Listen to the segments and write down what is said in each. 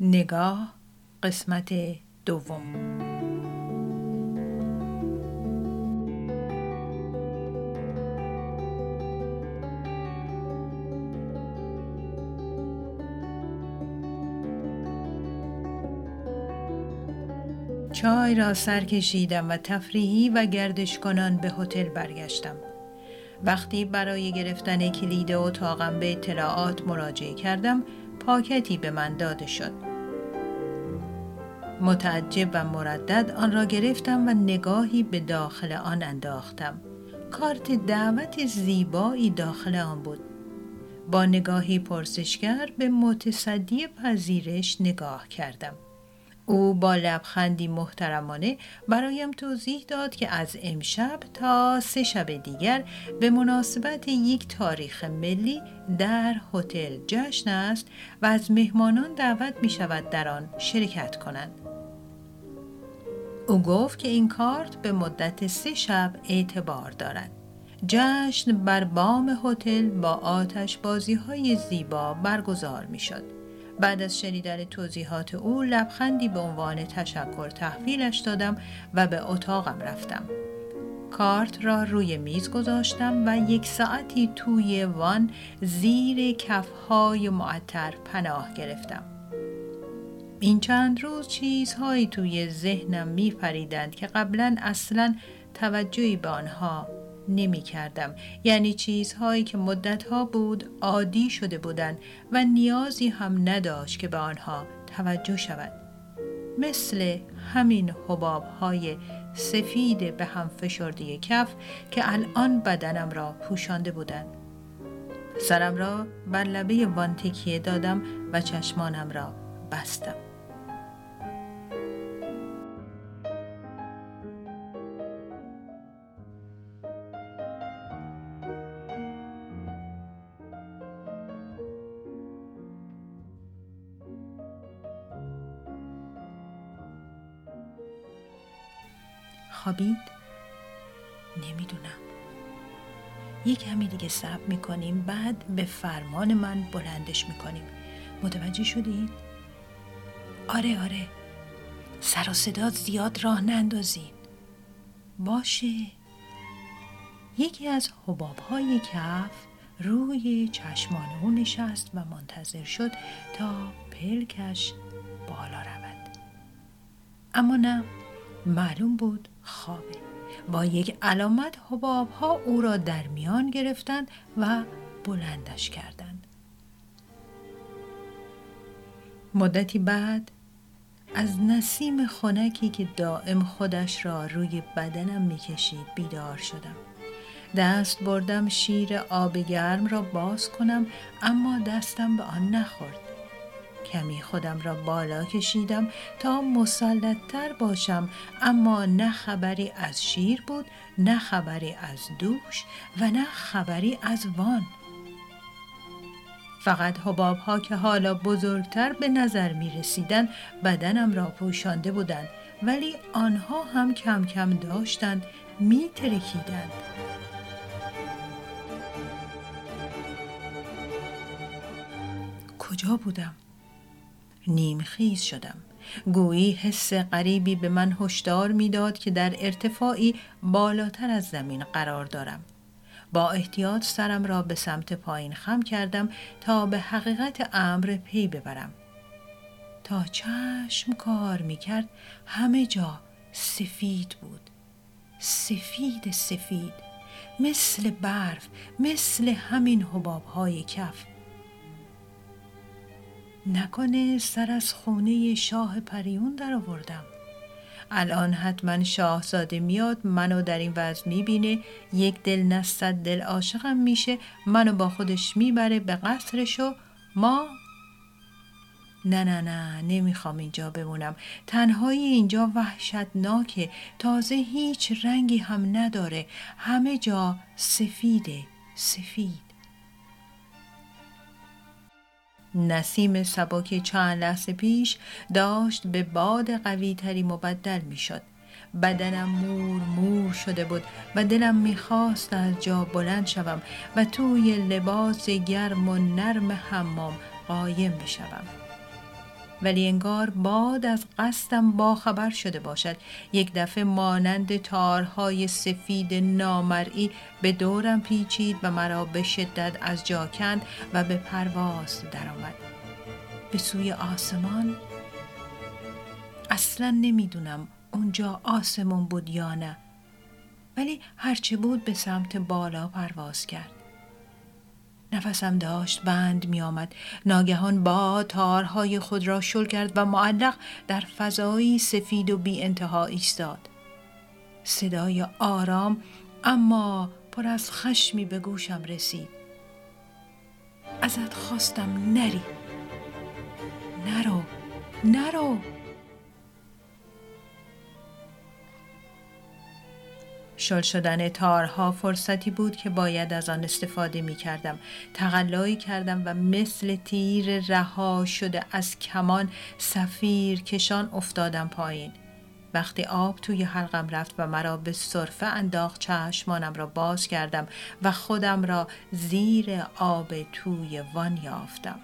نگاه قسمت دوم چای را سر کشیدم و تفریحی و گردش کنان به هتل برگشتم. وقتی برای گرفتن کلید اتاقم به اطلاعات مراجعه کردم پاکتی به من داده شد. متعجب و مردد آن را گرفتم و نگاهی به داخل آن انداختم. کارت دعوت زیبایی داخل آن بود. با نگاهی پرسشگر به متصدی پذیرش نگاه کردم. او با لبخندی محترمانه برایم توضیح داد که از امشب تا سه شب دیگر به مناسبت یک تاریخ ملی در هتل جشن است و از مهمانان دعوت می شود در آن شرکت کنند. او گفت که این کارت به مدت سه شب اعتبار دارد. جشن بر بام هتل با آتش بازی های زیبا برگزار می شد. بعد از شنیدن توضیحات او لبخندی به عنوان تشکر تحویلش دادم و به اتاقم رفتم. کارت را روی میز گذاشتم و یک ساعتی توی وان زیر کفهای معطر پناه گرفتم. این چند روز چیزهایی توی ذهنم می پریدند که قبلا اصلا توجهی به آنها نمی کردم. یعنی چیزهایی که مدتها بود عادی شده بودند و نیازی هم نداشت که به آنها توجه شود. مثل همین حباب های سفید به هم فشرده کف که الان بدنم را پوشانده بودند. سرم را بر لبه وان تکیه دادم و چشمانم را بستم. خوابید؟ نمی‌دونم. یه کمی دیگه صبر می‌کنیم بعد به فرمان من بلندش می‌کنیم. متوجه شدید؟ آره آره. سر و صدات زیاد راه نندازین. باشه. یکی از حباب های کف روی چشمان او نشست و منتظر شد تا پلکش بالا رود. اما نه. معلوم بود خوابه. با یک علامت حباب ها او را در میان گرفتند و بلندش کردند. مدتی بعد از نسیم خنکی که دائم خودش را روی بدنم می‌کشید بیدار شدم. دست بردم شیر آب گرم را باز کنم اما دستم به آن نخورد. کمی خودم را بالا کشیدم تا مسلطتر باشم اما نه خبری از شیر بود نه خبری از دوش و نه خبری از وان فقط حباب ها که حالا بزرگتر به نظر می رسیدن بدنم را پوشانده بودند ولی آنها هم کم کم داشتند می ترکیدند. کجا بودم؟ نیمخیز شدم. گویی حس غریبی به من هشدار می‌داد که در ارتفاعی بالاتر از زمین قرار دارم. با احتیاط سرم را به سمت پایین خم کردم تا به حقیقت امر پی ببرم. تا چشم کار می کرد همه جا سفید بود. سفید سفید. مثل برف مثل همین حباب های کف. نکنه سر از خونه شاه پریون در آوردم الان حتما شاهزاده میاد منو در این وضع می‌بینه یک دل نستد دل عاشقم میشه منو با خودش می‌بره به قصرش و ما نه نه نه نمی‌خوام اینجا بمونم. تنهایی اینجا وحشتناکه. تازه هیچ رنگی هم نداره. همه جا سفیده سفید. نسیم سبک چند لحظه پیش داشت به باد قوی تری مبدل می شد. بدنم مور مور شده بود و دلم می‌خواست از جا بلند شوم و توی لباس گرم و نرم حمام قایم بشوم. ولی انگار باد از قصدم باخبر شده باشد. یک دفعه مانند تارهای سفید نامرئی به دورم پیچید و مرا به شدت از جا کند و به پرواز درآمد. به سوی آسمان؟ اصلا نمی‌دونم اونجا آسمون بود یا نه. ولی هرچه بود به سمت بالا پرواز کرد. نفسم داشت بند می آمد. ناگهان با تارهای خود را شل کرد و معلق در فضایی سفید و بی انتها ایستاد. صدای آرام اما پر از خشمی به گوشم رسید. ازت خواستم نری. نرو. نرو. شل شدن تارها فرصتی بود که باید از آن استفاده می کردم. تقلایی کردم و مثل تیر رها شده از کمان سفیر کشان افتادم پایین. وقتی آب توی حلقم رفت و مرا به صرفه انداخت چشمانم را باز کردم و خودم را زیر آب توی وان یافتم.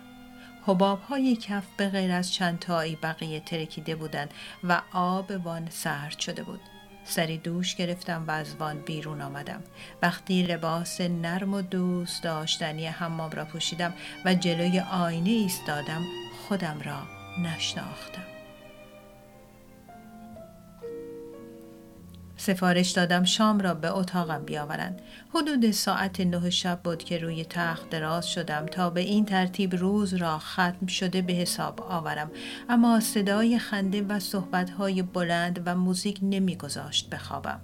حباب های کف به غیر از چند تایی بقیه ترکیده بودند و آب وان سرد شده بود. سری دوش گرفتم و از وان بیرون آمدم. وقتی لباس نرم و دوست داشتنی حمام را پوشیدم و جلوی آینه ایستادم خودم را نشناختم. سفارش دادم شام را به اتاقم بیاورند. حدود ساعت نه شب بود که روی تخت دراز شدم تا به این ترتیب روز را ختم شده به حساب آورم اما صدای خنده و صحبتهای بلند و موزیک نمیگذاشت بخوابم.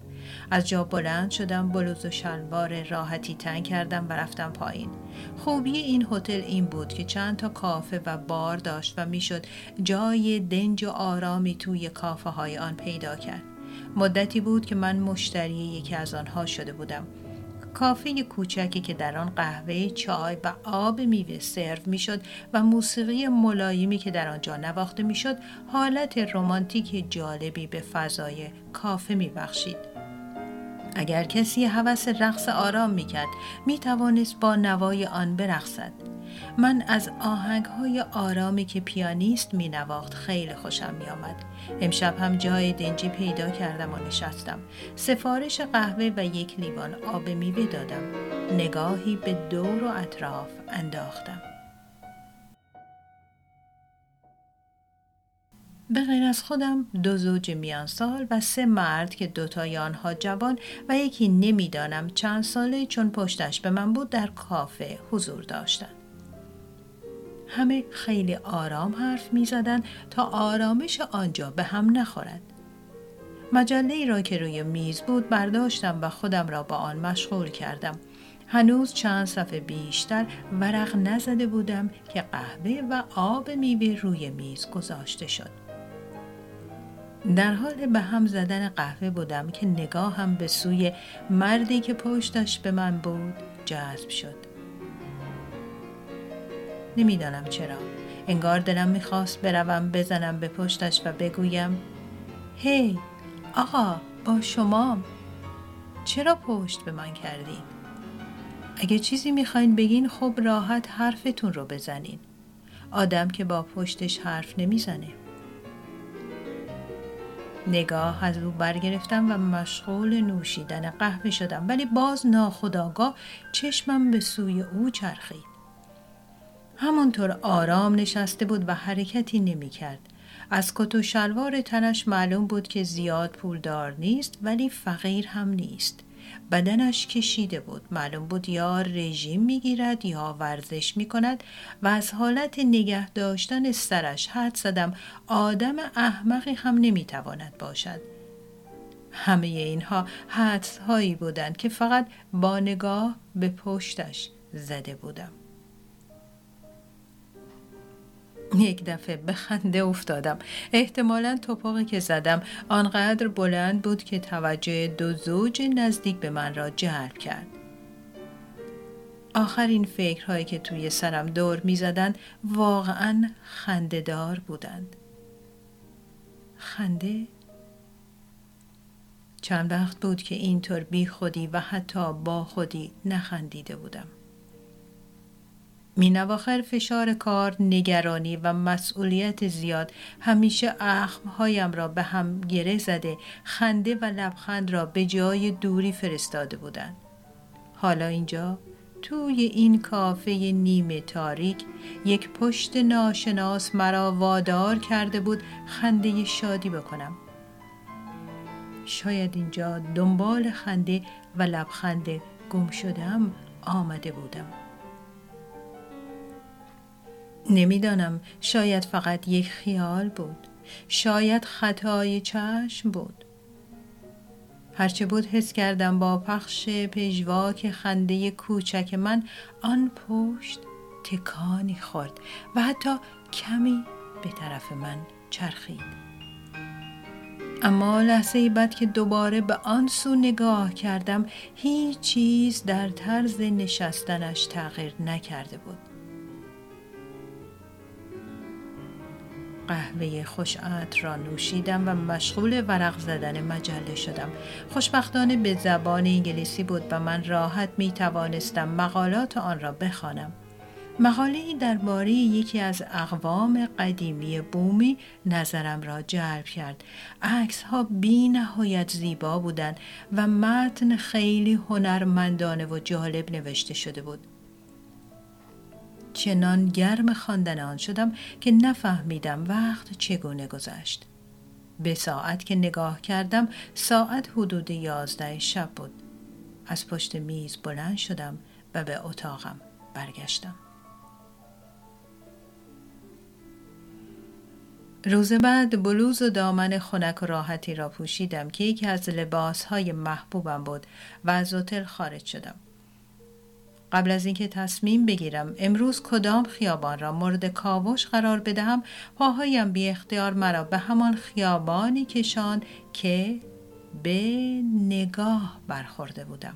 از جا بلند شدم بلوز و شلوار راحتی تنگ کردم و رفتم پایین. خوبی این هتل این بود که چند تا کافه و بار داشت و می‌شد جای دنج و آرامی توی کافه های آن پیدا کرد. مدتی بود که من مشتری یکی از آنها شده بودم کافه کوچکی که در آن قهوه، چای و آب میوه سرو می‌شد و موسیقی ملایمی که در آنجا نواخته می‌شد حالت رمانتیک جالبی به فضای کافه میبخشید. اگر کسی هوس رقص آرام می‌کرد می‌توانست با نوای آن برقصد من از آهنگ های آرامی که پیانیست می نواخت خیلی خوشم می آمد. امشب هم جای دنجی پیدا کردم و نشستم. سفارش قهوه و یک لیوان آب میوه دادم. نگاهی به دور و اطراف انداختم. به غیر از خودم دو زوج میان سال و سه مرد که دوتای آنها جوان و یکی نمی‌دانم چند ساله چون پشتش به من بود در کافه حضور داشتند. همه خیلی آرام حرف می زدن تا آرامش آنجا به هم نخورد. مجله ای را که روی میز بود برداشتم و خودم را با آن مشغول کردم. هنوز چند صفحه بیشتر ورق نزده بودم که قهوه و آب میوه روی میز گذاشته شد. در حال به هم زدن قهوه بودم که نگاهم به سوی مردی که پشتش به من بود جذب شد. نمی‌دانم چرا انگار دلم می‌خواست بروم بزنم به پشتش و بگویم هی hey, آقا با شما چرا پشت به من کردین؟ اگه چیزی می‌خواین بگین خب راحت حرفتون رو بزنین آدم که با پشتش حرف نمی‌زنه نگاه از او برگرفتم و مشغول نوشیدن قهوه شدم ولی باز ناخداگاه چشمم به سوی او چرخید همانطور آرام نشسته بود و حرکتی نمی کرد. از کت و شلوار تنش معلوم بود که زیاد پولدار نیست ولی فقیر هم نیست. بدنش کشیده بود. معلوم بود یا رژیم می‌گیرد یا ورزش می کند و از حالت نگه داشتن سرش حد زدم آدم احمقی هم نمی‌تواند باشد. همه اینها حدس هایی بودند که فقط با نگاه به پشتش زده بودم. یک دفعه به خنده افتادم. احتمالا توپاقی که زدم آنقدر بلند بود که توجه دو زوج نزدیک به من را جلب کرد. آخرین فکرهایی که توی سرم دور می زدند واقعا خندهدار بودند. خنده؟ چند وقت بود که اینطور بی خودی و حتی با خودی نخندیده بودم. می نواخر فشار کار، نگرانی و مسئولیت زیاد همیشه اخمهایم را به هم گره زده خنده و لبخند را به جای دوری فرستاده بودند. حالا اینجا توی این کافه نیمه تاریک یک پشت ناشناس مرا وادار کرده بود خنده شادی بکنم. شاید اینجا دنبال خنده و لبخند گم شدم آمده بودم. نمی‌دانم. شاید فقط یک خیال بود. شاید خطای چشم بود. هرچه بود حس کردم با پخش پژواک خنده کوچک من آن پشت تکانی خورد و حتی کمی به طرف من چرخید. اما لحظه بعد که دوباره به آن سو نگاه کردم هیچ چیز در طرز نشستنش تغییر نکرده بود. قهوه خوش را نوشیدم و مشغول ورق زدن مجله شدم. خوشبختانه به زبان انگلیسی بود و من راحت می توانستم مقالات آن را بخوانم. مقاله درباره یکی از اقوام قدیمی بومی نظرم را جلب کرد. عکس ها بی نهایت زیبا بودند و متن خیلی هنرمندانه و جالب نوشته شده بود. چنان گرم خواندن آن شدم که نفهمیدم وقت چگونه گذشت. به ساعت که نگاه کردم ساعت حدود یازده شب بود. از پشت میز بلند شدم و به اتاقم برگشتم. روز بعد بلوز و دامن خنک و راحتی را پوشیدم که یکی از لباسهای محبوبم بود و از هتل خارج شدم. قبل از اینکه تصمیم بگیرم امروز کدام خیابان را مورد کاوش قرار بدهم پاهایم بی اختیار مرا به همان خیابانی کشان که به نگاه برخورده بودم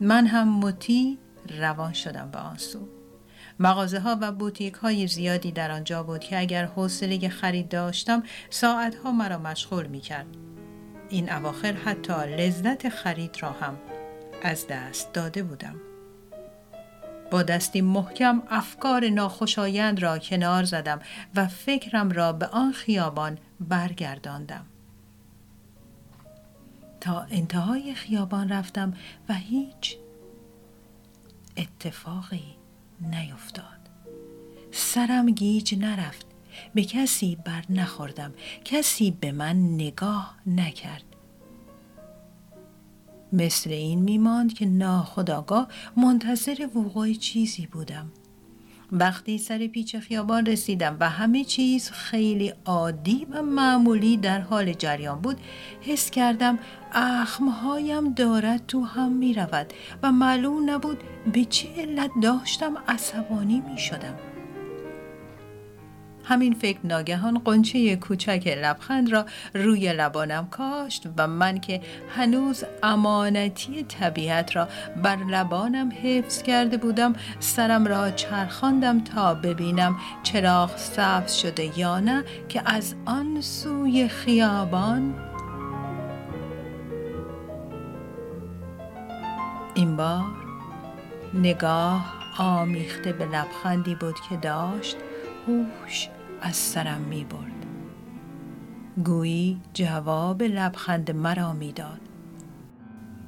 من هم مطی روان شدم به آن سو مغازه ها و بوتیک های زیادی در آنجا بود که اگر حوصله خرید داشتم ساعت ها مرا مشغول می کرد. این اواخر حتی لذت خرید را هم از دست داده بودم. با دستی محکم افکار ناخوشایند را کنار زدم و فکرم را به آن خیابان برگرداندم. تا انتهای خیابان رفتم و هیچ اتفاقی نیفتاد. سرم گیج نرفت. به کسی بر نخوردم. کسی به من نگاه نکرد. مثل این میماند که ناخداگاه منتظر وقوع چیزی بودم وقتی سر پیچ خیابان رسیدم و همه چیز خیلی عادی و معمولی در حال جریان بود حس کردم اخمهایم دارد تو هم می رود و معلوم نبود به چه علت داشتم عصبانی می شدم. همین فکر ناگهان قنچه کوچک لبخند را روی لبانم کاشت و من که هنوز امانتی طبیعت را بر لبانم حفظ کرده بودم سرم را چرخاندم تا ببینم چراغ سبز شده یا نه که از آن سوی خیابان. این بار نگاه آمیخته به لبخندی بود که داشت هوش از سرم می برد. گویی جواب لبخند مرا می‌داد.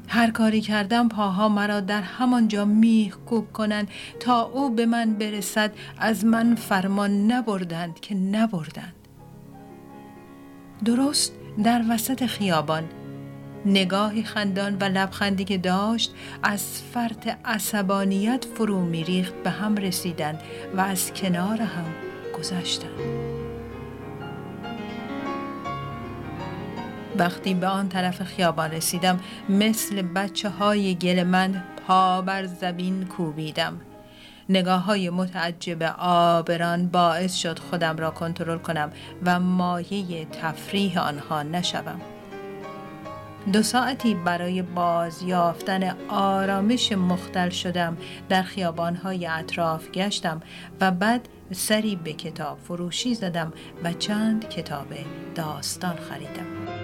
هر کاری کردم پاها مرا در همانجا میخ کوب کنند تا او به من برسد از من فرمان نبردند که نبردند. درست در وسط خیابان نگاهی خندان و لبخندی که داشت از فرط عصبانیت فرو میریخت به هم رسیدند و از کنار هم گذشتند وقتی به آن طرف خیابان رسیدم مثل بچه های گل من پا بر زبین کوبیدم نگاه های متعجب آبران باعث شد خودم را کنترل کنم و مایه تفریح آنها نشوم. دو ساعتی برای بازیافتن آرامش مختل شدم در خیابانهای اطراف گشتم و بعد سری به کتاب فروشی زدم و چند کتاب داستان خریدم.